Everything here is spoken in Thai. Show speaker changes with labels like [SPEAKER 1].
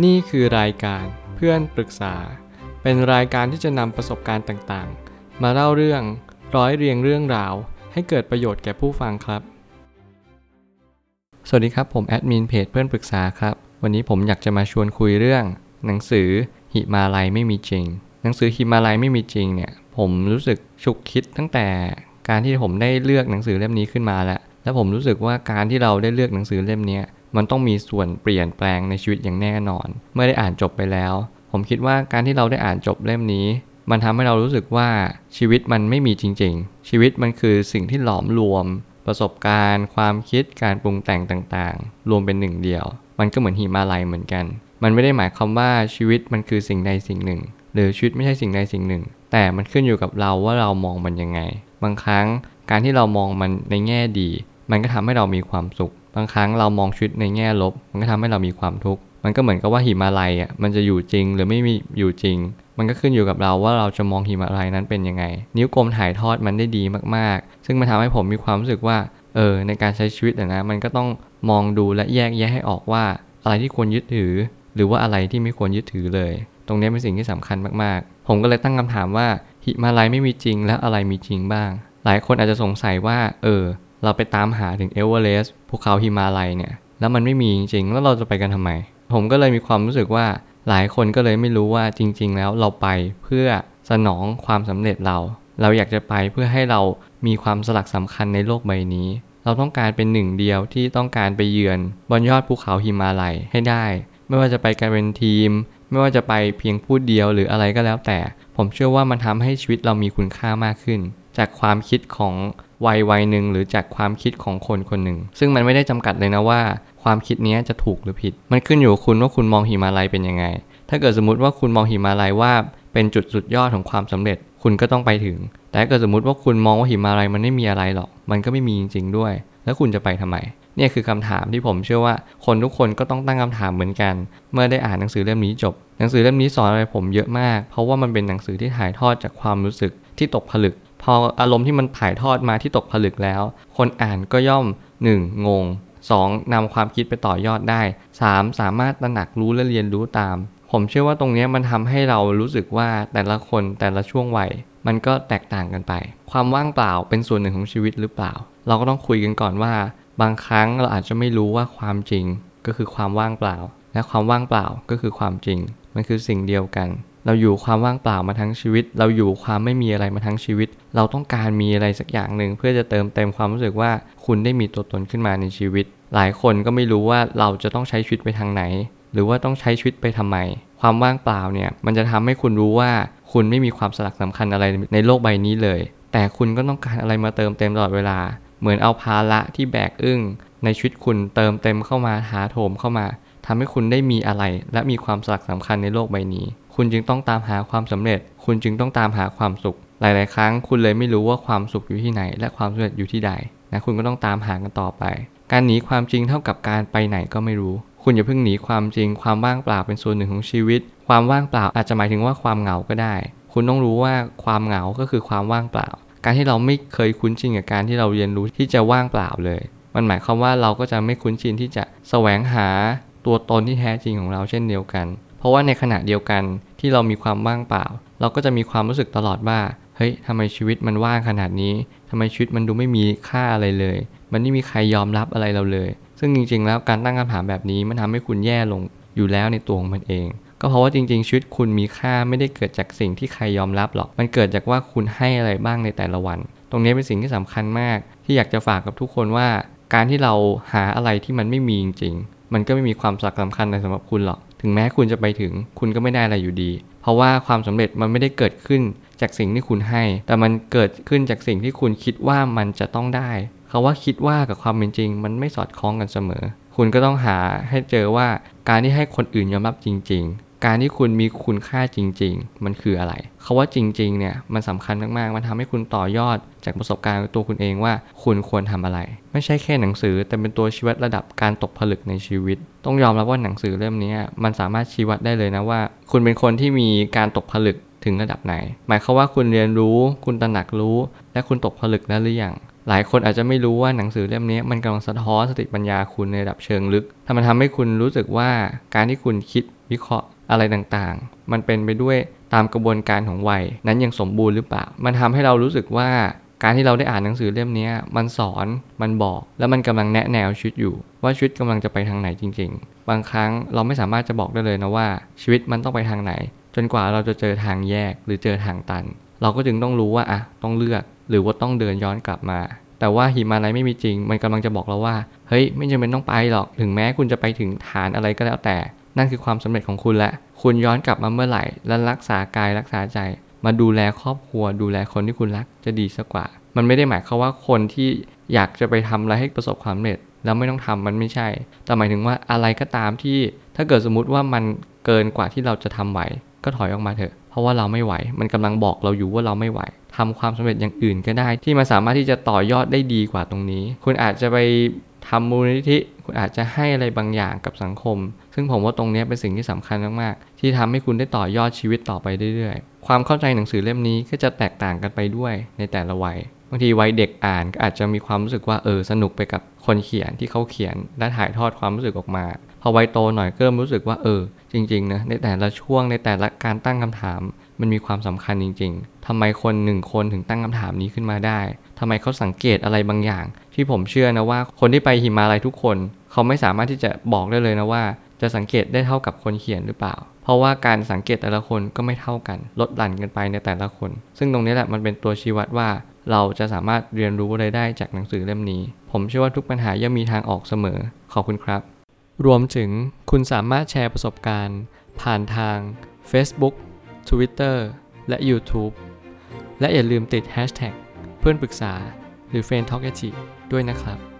[SPEAKER 1] นี่คือรายการเพื่อนปรึกษา เป็นรายการที่จะนำประสบการณ์ต่างๆ มาเล่าเรื่องร้อยเรียงเรื่องราว ให้เกิดประโยชน์แก่ผู้ฟังครับ สวัสดีครับผมแอดมินเพจเพื่อนปรึกษาครับ วันนี้ผมอยากจะมาชวนคุยเรื่อง หนังสือหิมาลัยไม่มีจริง หนังสือหิมาลัยไม่มีจริงเนี่ยผมรู้สึกฉุกคิดตั้งแต่การที่ผมได้เลือกหนังสือเล่มนี้ขึ้นมาแล้ว แล้วผมรู้สึกว่าการที่เราได้เลือกหนังสือเล่มนี้ มันต้องมีส่วนเปลี่ยนแปลงในชีวิตอย่างแน่นอน เมื่อได้อ่านจบไปแล้ว ผมคิดว่าการที่เราได้อ่านจบเล่มนี้ มันทำให้เรารู้สึกว่าชีวิตมันไม่มีจริง ๆ ชีวิตมันคือสิ่งที่หลอมรวม ประสบการณ์ ความคิดการปรุงแต่งต่างๆ รวมเป็นหนึ่งเดียว มันก็เหมือนหิมาลัยเหมือนกัน มันไม่ได้หมายความว่าชีวิตมันคือสิ่งใดสิ่งหนึ่ง หรือชีวิตไม่ใช่สิ่งใดสิ่งหนึ่ง แต่มันขึ้นอยู่กับเราว่าเรามองมันยังไง บางครั้งการที่เรามองมันในแง่ดี มันก็ทำให้เรามีความสุข บางครั้งเรามองชีวิตในแง่ลบ มันก็ทำให้เรามีความทุกข์มันก็เหมือนกับว่าหิมาลัยอะมันจะอยู่จริงหรือไม่มีอยู่จริง มันก็ขึ้นอยู่กับเราว่าเราจะมองหิมาลัยนั้นเป็นยังไง นิ้วกลมถ่ายทอดมันได้ดีมากๆ ซึ่งมันทำให้ผมมีความรู้สึกว่าเออในการใช้ชีวิตนะมันก็ต้องมองดูและแยกแยะให้ออกว่า อะไรที่ควรยึดถือ หรือว่าอะไรที่ไม่ควรยึดถือเลย ตรงนี้เป็นสิ่งที่สำคัญมากๆ ผมก็เลยตั้งคำถามว่าหิมาลัยไม่มีจริงแล้วอะไรมีจริงบ้าง หลายคนอาจจะสงสัยว่า เออ เราไปตามหาถึงเอเวอเรสต์ภูเขาหิมาลัยเนี่ย แล้วมันไม่มีจริงๆ แล้วเราจะไปกันทำไม ผมก็เลยมีความรู้สึกว่าหลายคนก็เลยไม่รู้ว่าจริง ๆ แล้วเราไปเพื่อสนองความสำเร็จเรา เราอยากจะไปเพื่อให้เรามีความสลักสำคัญในโลกใบนี้ เราต้องการเป็นหนึ่งเดียวที่ต้องการไปเยือนบนยอดภูเขาหิมาลัยให้ได้ ไม่ว่าจะไปกันเป็นทีม ไม่ว่าจะไปเพียงผู้เดียวหรืออะไรก็แล้วแต่ ผมเชื่อว่ามันทำให้ชีวิตเรามีคุณค่ามากขึ้น จากความคิดของ วัยวัยหนึ่งหรือจากความคิดของคนคนหนึ่ง ซึ่งมันไม่ได้จำกัดเลยนะว่า ความคิดนี้จะถูกหรือผิด มันขึ้นอยู่กับคุณว่าคุณมองหิมาลัยเป็นยังไง ถ้าเกิดสมมติว่าคุณมองหิมาลัยว่าเป็นจุดสุดยอดของความสำเร็จ คุณก็ต้องไปถึง แต่ถ้าเกิดสมมติว่าคุณมองว่าหิมาลัยมันไม่มีอะไรหรอก มันก็ไม่มีจริงๆด้วย แล้วคุณจะไปทำไมเนี่ยคือคำถามที่ผมเชื่อว่าคนทุกคนก็ต้องตั้งคำถามเหมือนกัน เมื่อได้อ่านหนังสือเล่มนี้จบ หนังสือเล่มนี้สอนอะไรผมเยอะมาก เพราะว่ามันเป็นหนังสือที่ถ่ายทอดจากความรู้สึกที่ตกผลึก พออารมณ์ที่มันถ่ายทอดมาที่ตกผลึกแล้ว คนอ่านก็ย่อม 1. งง 2. นำความคิดไปต่อยอดได้ 3. สามารถตระหนักรู้และเรียนรู้ตาม ผมเชื่อว่าตรงนี้มันทำให้เรารู้สึกว่าแต่ละคนแต่ละช่วงวัยมันก็แตกต่างกันไป ความว่างเปล่าเป็นส่วนหนึ่งของชีวิตหรือเปล่า เราก็ต้องคุยกันก่อนว่า บางครั้งเราอาจจะไม่รู้ว่าความจริงก็คือความว่างเปล่า และความว่างเปล่าก็คือความจริง มันคือสิ่งเดียวกัน เราอยู่ความว่างเปล่ามาทั้งชีวิต เราอยู่ความไม่มีอะไรมาทั้งชีวิต เราต้องการมีอะไรสักอย่างหนึ่งเพื่อจะเติมเต็มความรู้สึกว่าคุณได้มีตัวตนขึ้นมาในชีวิต หลายคนก็ไม่รู้ว่าเราจะต้องใช้ชีวิตไปทางไหน หรือว่าต้องใช้ชีวิตไปทำไม ความว่างเปล่าเนี่ยมันจะทำให้คุณรู้ว่าคุณไม่มีความสลักสำคัญอะไรในโลกใบนี้เลย แต่คุณก็ต้องการอะไรมาเติมเต็มตลอดเวลา เหมือนเอาภาระที่แบกอึ้งในชีวิตคุณเติมเต็มเข้ามาหาโถมเข้ามาทำให้คุณได้มีอะไร และมีความสลักสำคัญในโลกใบนี้ คุณจึงต้องตามหาความสำเร็จ คุณจึงต้องตามหาความสุข หลาย ๆ ครั้งคุณเลยไม่รู้ว่าความสุขอยู่ที่ไหน และความสำเร็จอยู่ที่ใดนะคุณก็ต้องตามหากันต่อไป การหนีความจริงเท่ากับการไปไหนก็ไม่รู้ คุณอย่าเพิ่งหนีความจริง ความว่างเปล่าเป็นส่วนหนึ่งของชีวิต ความว่างเปล่าอาจจะหมายถึงว่าความเหงาก็ได้ คุณต้องรู้ว่าความเหงาก็คือความว่างเปล่า การที่เราไม่เคยคุ้นชินกับการที่เราเรียนรู้ที่จะว่างเปล่าเลย มันหมายความว่าเราก็จะไม่คุ้นชินที่จะแสวงหาตัวตนที่แท้จริงของเราเช่นเดียวกัน เพราะว่าในขณะเดียวกันที่เรามีความว่างเปล่า เราก็จะมีความรู้สึกตลอดว่า เฮ้ยทำไมชีวิตมันว่างขนาดนี้ทำไมชีวิตมันดูไม่มีค่าอะไรเลย มันไม่มีใครยอมรับอะไรเราเลย ซึ่งจริง ๆ แล้วการตั้งคำถามแบบนี้มันทำให้คุณแย่ลงอยู่แล้วในตัวของมันเอง ก็เพราะว่าจริง ๆ ชีวิตคุณมีค่าไม่ได้เกิดจากสิ่งที่ใครยอมรับหรอก มันเกิดจากว่าคุณให้อะไรบ้างในแต่ละวัน ตรงนี้เป็นสิ่งที่สำคัญมาก ที่อยากจะฝากกับทุกคนว่า การที่เราหาอะไรที่มันไม่มีจริงๆมันก็ไม่มีความสำคัญในสำหรับคุณหรอก ถึงแม้คุณจะไปถึง คุณก็ไม่ได้อะไรอยู่ดี เพราะว่าความสำเร็จมันไม่ได้เกิดขึ้นจากสิ่งที่คุณให้ แต่มันเกิดขึ้นจากสิ่งที่คุณคิดว่ามันจะต้องได้คาว่าคิดว่ากับความเป็นจริง มันไม่สอดคล้องกันเสมอ คุณก็ต้องหาให้เจอว่าการที่ให้คนอื่นยอมรับจริง การที่คุณมีคุณค่าจริง ๆ มันคืออะไรคาว่าจริง ๆ เนี่ยมันสำคัญมากๆ มันทำให้คุณต่อยอดจากประสบการณ์ตัวคุณเองว่า คุณควรทำอะไร ไม่ใช่แค่หนังสือ แต่เป็นตัวชี้วัดระดับการตกผลึกในชีวิต ต้องยอมรับว่าหนังสือเล่มนี้มันสามารถชี้วัดได้เลยนะว่า คุณเป็นคนที่มีการตกผลึกถึงระดับไหน หมายความว่าคุณเรียนรู้ คุณตระหนักรู้ และคุณตกผลึกแล้วหรือยังหลายคนอาจจะไม่รู้ว่าหนังสือเล่มนี้มันกำลังสะท้อนสติปัญญาคุณในระดับเชิงลึกถ้ามันทำให้คุณรู้สึกว่าการที่คุณคิดวิเคราะห์ อะไรต่างๆ มันเป็นไปด้วยตามกระบวนการของวัย นั้นยังสมบูรณ์หรือเปล่า มันทำให้เรารู้สึกว่าการที่เราได้อ่านหนังสือเล่มนี้มันสอนมันบอก แล้วมันกำลังแนะแนวชีวิตอยู่ ว่าชีวิตกำลังจะไปทางไหนจริง ๆ บางครั้งเราไม่สามารถจะบอกได้เลยนะว่า ชีวิตมันต้องไปทางไหน จนกว่าเราจะเจอทางแยกหรือเจอทางตัน เราก็จึงต้องรู้ว่าอะต้องเลือกหรือว่าต้องเดินย้อนกลับมา แต่ว่าหิมาลัยไม่มีจริง มันกำลังจะบอกเราว่าเฮ้ยไม่จำเป็นต้องไปหรอกถึงแม้คุณจะไปถึงฐานอะไรก็แล้วแต่ นั่นคือความสำเร็จของคุณและคุณย้อนกลับมาเมื่อไหร่ และรักษากายรักษาใจ มาดูแลครอบครัว ดูแลคนที่คุณรักจะดีสักกว่า มันไม่ได้หมายความว่าคนที่อยากจะไปทำอะไรให้ประสบความสำเร็จ แล้วไม่ต้องทำมันไม่ใช่ แต่หมายถึงว่าอะไรก็ตามที่ถ้าเกิดสมมติว่ามันเกินกว่าที่เราจะทำไหวก็ถอยออกมาเถอะ เพราะว่าเราไม่ไหว มันกำลังบอกเราอยู่ว่าเราไม่ไหวทำความสำเร็จอย่างอื่นก็ได้ ที่มันสามารถที่จะต่อยอดได้ดีกว่าตรงนี้ คุณอาจจะไป ทำมูลนิธิคุณอาจจะให้อะไรบางอย่างกับสังคม ซึ่งผมว่าตรงนี้เป็นสิ่งที่สำคัญมากๆ ที่ทำให้คุณได้ต่อยอดชีวิตต่อไปเรื่อยๆ ความเข้าใจหนังสือเล่มนี้ก็จะแตกต่างกันไปด้วยในแต่ละวัยบางทีวัยเด็กอ่านก็อาจจะมีความรู้สึกว่าเออสนุกไปกับคนเขียนที่เขาเขียนและถ่ายทอดความรู้สึกออกมา พอวัยโตหน่อยก็เริ่มรู้สึกว่าเออ จริงๆนะในแต่ละช่วงในแต่ละการตั้งคำถาม มันมีความสำคัญจริง ๆทำไมคนหนึ่งคนถึงตั้งคำถามนี้ขึ้นมาได้ทำไมเขาสังเกตอะไรบางอย่าง ที่ผมเชื่อนะว่าคนที่ไปหิมาลัยทุกคน เขาไม่สามารถที่จะบอกได้เลยนะว่า จะสังเกตได้เท่ากับคนเขียนหรือเปล่า เพราะว่าการสังเกตแต่ละคนก็ไม่เท่ากัน ลดหลั่นกันไปในแต่ละคน ซึ่งตรงนี้แหละมันเป็นตัวชี้วัดว่า เราจะสามารถเรียนรู้อะไรได้จากหนังสือเล่มนี้ ผมเชื่อว่าทุกปัญหาย่อมมีทางออกเสมอ ขอบคุณครับ รวมถึงคุณสามารถแชร์ประสบการณ์ ผ่านทาง Facebook Twitter และ YouTube และอย่าลืมติด Hashtag เพื่อนปรึกษาหรือ f r ร e n d t a l k ด้วยนะครับ